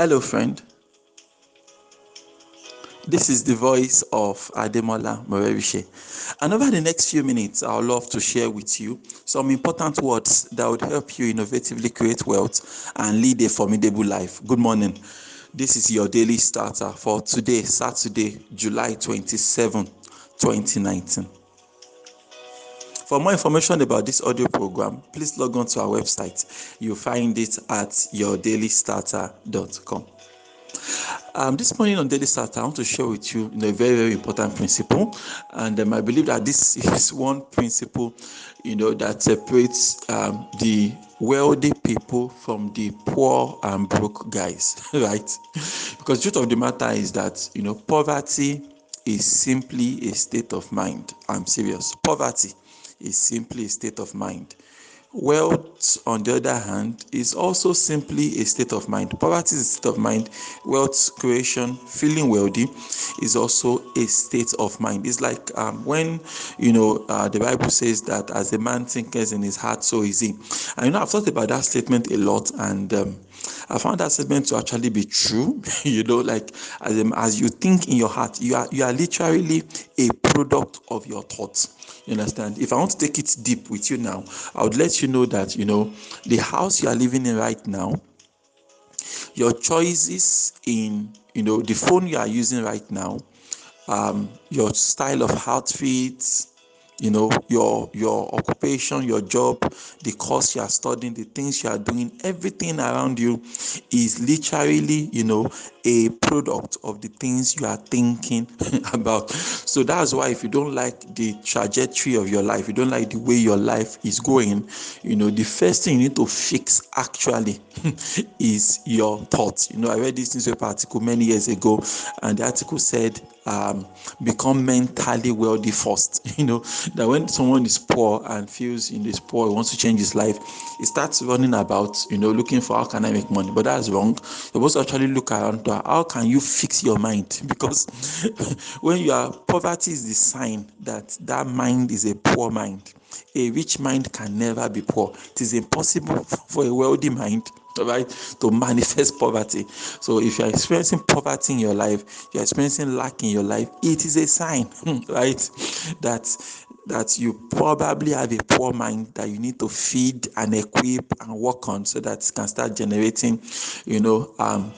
Hello, friend. This is the voice of Ademola Morebishe. And over the next few minutes, I would love to share with you some important words that would help you innovatively create wealth and lead a formidable life. Good morning. This is your daily starter for today, Saturday, July 27, 2019. For more information about this audio program, please log on to our website. You'll find it at yourdailystarter.com. Um, this morning on Daily Starter, I want to share with you, you know, a very, very important principle. And um, I believe that this is one principle, you know, that separates um, the wealthy people from the poor and broke guys, right? Because truth of the matter is that, you know, poverty is simply a state of mind. I'm serious. Poverty is simply a state of mind. Wealth, on the other hand, is also simply a state of mind. Poverty is a state of mind. Wealth creation, feeling wealthy, is also a state of mind. It's like um, when you know uh, the Bible says that as a man thinketh in his heart, so is he. And you know, I've thought about that statement a lot, and um, I found that statement to actually be true. you know, like as, as you think in your heart, you are you are literally a product of your thoughts. You understand? If I want to take it deep with you now, I would let you know that you know the house you are living in right now, your choices in you know the phone you are using right now, um, your style of outfits, you know your your occupation your job the course you are studying the things you are doing everything around you is literally you know a product of the things you are thinking about. So that's why if you don't like the trajectory of your life you don't like the way your life is going you know the first thing you need to fix actually is your thoughts. You know i read this newspaper article many years ago and the article said um, become mentally wealthy first you know that when someone is poor and feels in this poor, wants to change his life, he starts running about, you know, looking for how can I make money. But that's wrong. You're supposed to actually look around to how can you fix your mind? Because when you are poverty is the sign that that mind is a poor mind. A rich mind can never be poor. It is impossible for a wealthy mind right? To manifest poverty. So if you're experiencing poverty in your life you're experiencing lack in your life it is a sign right that that you probably have a poor mind that you need to feed and equip and work on so that it can start generating you know um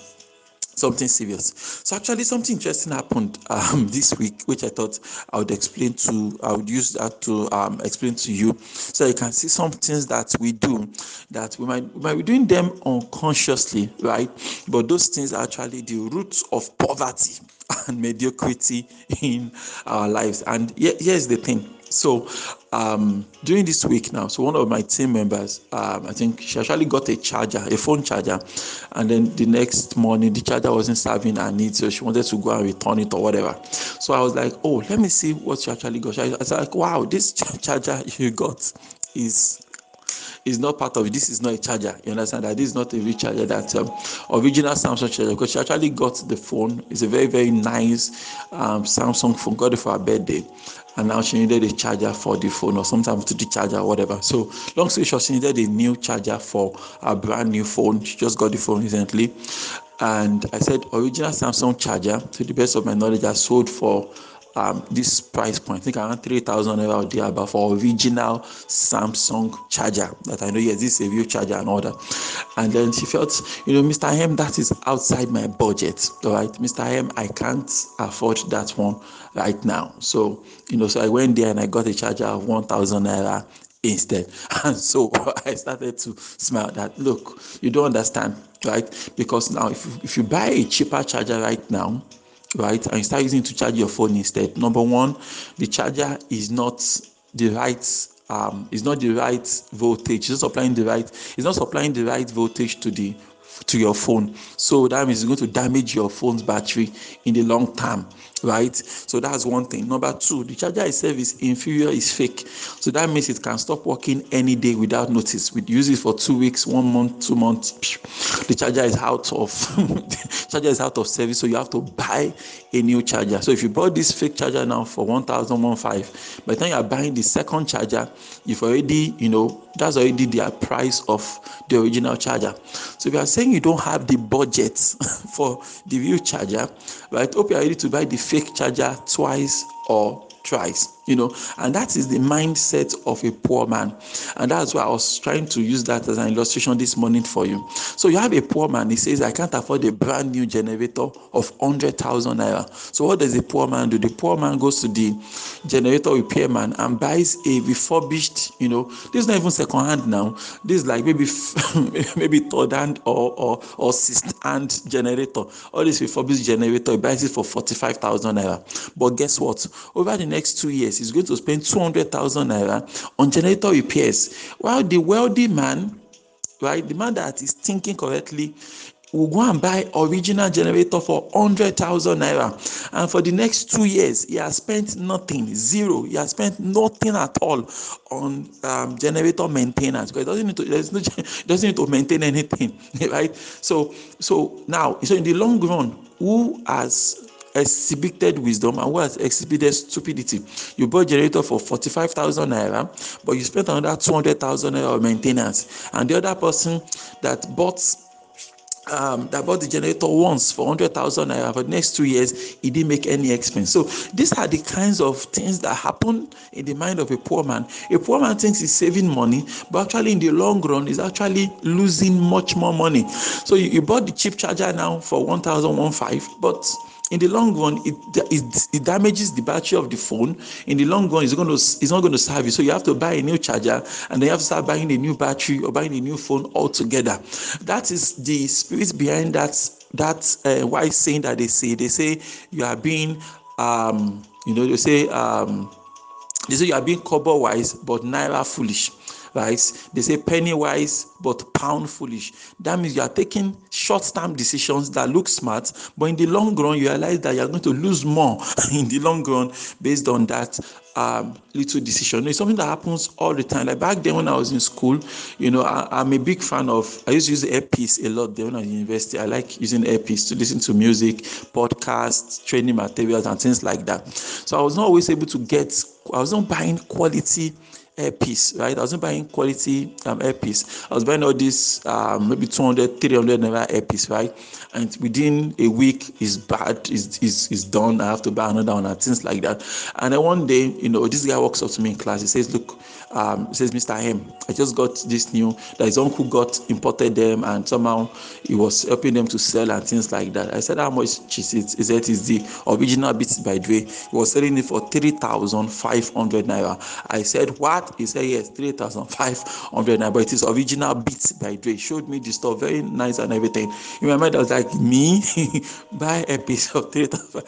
something serious. So actually, something interesting happened um, this week, which I thought I would explain to. I would use that to um, explain to you, so you can see some things that we do that we might we might be doing them unconsciously, right? But those things are actually the roots of poverty and mediocrity in our lives. And here's the thing so um, during this week now, so one of my team members, um, I think she actually got a charger, a phone charger, and then the next morning the charger wasn't serving her needs, so she wanted to go and return it or whatever. So I was like, oh, let me see what she actually got. I was like, wow, this charger you got is is not part of. This is not a charger. You understand that this is not a real charger. That um, original Samsung charger because she actually got the phone. It's a very very nice um, Samsung phone. Got it for her birthday, and now she needed a charger for the phone or sometimes to the charger or whatever. So long story short, she needed a new charger for a brand new phone. She just got the phone recently, and I said original Samsung charger. To the best of my knowledge, I sold for um, this price point. I think around 3,000 naira there, but for original Samsung charger that I know, yes, this is a real charger and all that. And then she felt, you know, Mr. M, that is outside my budget. All right, Mr. M, I can't afford that one right now. So, you know, so I went there and I got a charger of 1,000 naira instead. And so I started to smile that, look, you don't understand, right? Because now, if if you buy a cheaper charger right now, right? And you start using to charge your phone instead. Number one the charger is not the right um is not the right voltage. It's not supplying the right it's not supplying the right voltage to the to your phone. So that means it's going to damage your phone's battery in the long term right? So that's one thing. Number two the charger itself is inferior is fake. So that means it can stop working any day without notice. We use it for two weeks one month two months. The charger is out of charger is out of service so you have to buy a new charger. So if you bought this fake charger now for 1015 by the time you are buying the second charger you've already you know that's already the price of the original charger. So if you are saying you don't have the budget for the real charger right? Hope you are ready to buy the fake charger twice or thrice you know and that is the mindset of a poor man. And that's why i was trying to use that as an illustration this morning for you. So you have a poor man he says i can't afford a brand new generator of 100000 naira. So what does the poor man do? The poor man goes to the generator repairman and buys a refurbished you know this is not even second hand now. This is like maybe maybe third hand or or or sixth hand generator. All this refurbished generator he buys it for 45000 naira. But guess what? Over the next two years he's going to spend 200,000 naira on generator repairs. While the wealthy man, right, the man that is thinking correctly, will go and buy original generator for 100,000 naira. And for the next two years, he has spent nothing, zero. He has spent nothing at all on um, generator maintenance because it doesn't need to, no, doesn't need to maintain anything, right? So, so now, so in the long run, who has exhibited wisdom and who has exhibited stupidity. You bought generator for 45,000 naira, but you spent another 200,000 naira on maintenance. And the other person that bought um, that bought the generator once for 100,000 naira for the next two years, he didn't make any expense. So these are the kinds of things that happen in the mind of a poor man. A poor man thinks he's saving money, but actually in the long run, he's actually losing much more money. So you, you bought the cheap charger now for 1,015, but in the long run it, it, it damages the battery of the phone. In the long run it's going to it's not going to serve you. So you have to buy a new charger and then you have to start buying a new battery or buying a new phone altogether. That is the spirit behind that that uh, wise saying that they say they say you are being um you know they say um they say you are being kobo wise but naira foolish right? They say penny wise but pound foolish. That means you are taking short term decisions that look smart, but in the long run, you realize that you are going to lose more in the long run based on that um, little decision. It's something that happens all the time. Like back then when I was in school, you know, I, am a big fan of, I used to use earpiece a lot then when I was in university. I like using earpiece to listen to music, podcasts, training materials, and things like that. So I was not always able to get, I was not buying quality earpiece, right? I wasn't buying quality um, earpiece. I was buying all this um, maybe 200, 300 naira earpiece, right? And within a week, is bad, is is is done. I have to buy another one and things like that. And then one day, you know, this guy walks up to me in class. He says, "Look, um, he says, Mr. M, I just got this new. That his uncle got imported them, and somehow he was helping them to sell and things like that. I said, How much is it? He said, It's the original Beats by the way? He was selling it for 3,500 naira. I said, What? He said, Yes, 3,500 naira, but it is original Beats by Dre. Showed me the store, very nice and everything. In my mind, I was like, Me? Buy a piece of 3,000.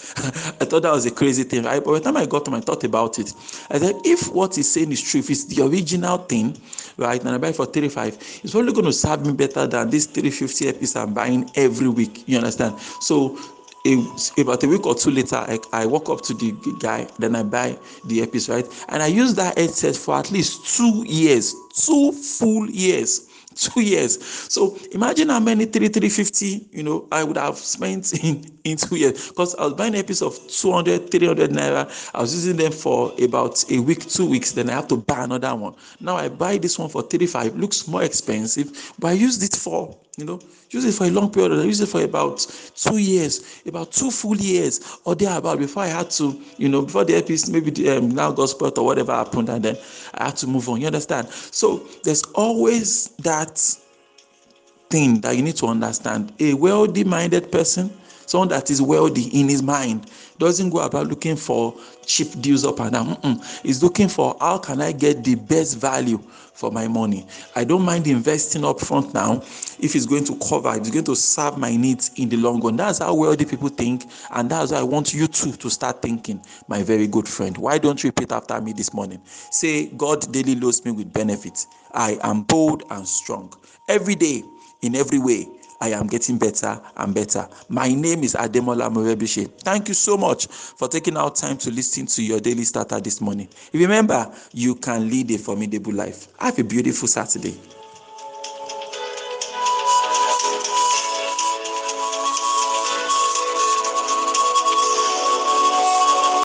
I thought that was a crazy thing, right? But by the time I got home, I thought about it. I said, If what he's saying is true, if it's the original thing, right, and I buy for 35, it's probably going to serve me better than this 350 episodes I'm buying every week. You understand? So a, about a week or two later, I, I walk up to the guy, then I buy the earpiece, right? And I use that headset for at least two years, two full years two years. So imagine how many three three fifty, you know, I would have spent in in two years because I was buying a piece of 200, 300 naira. I was using them for about a week, two weeks. Then I have to buy another one. Now I buy this one for 35. Looks more expensive, but I used it for you know use it for a long period i used it for about two years about two full years or thereabout before i had to you know before the episode maybe the, um, now got spoiled or whatever happened and then i had to move on you understand? So there's always that thing that you need to understand. A wealthy minded person someone that is wealthy in his mind doesn't go about looking for cheap deals up and down Mm-mm. he's looking for how can i get the best value for my money. I don't mind investing up front now if it's going to cover, if it's going to serve my needs in the long run. That's how wealthy people think, and that's how I want you too to start thinking, my very good friend. Why don't you repeat after me this morning? Say, God daily loads me with benefits. I am bold and strong. Every day, in every way, I am getting better and better. My name is Ademola Morebishe. Thank you so much for taking out time to listen to your daily starter this morning. Remember, you can lead a formidable life. Have a beautiful Saturday.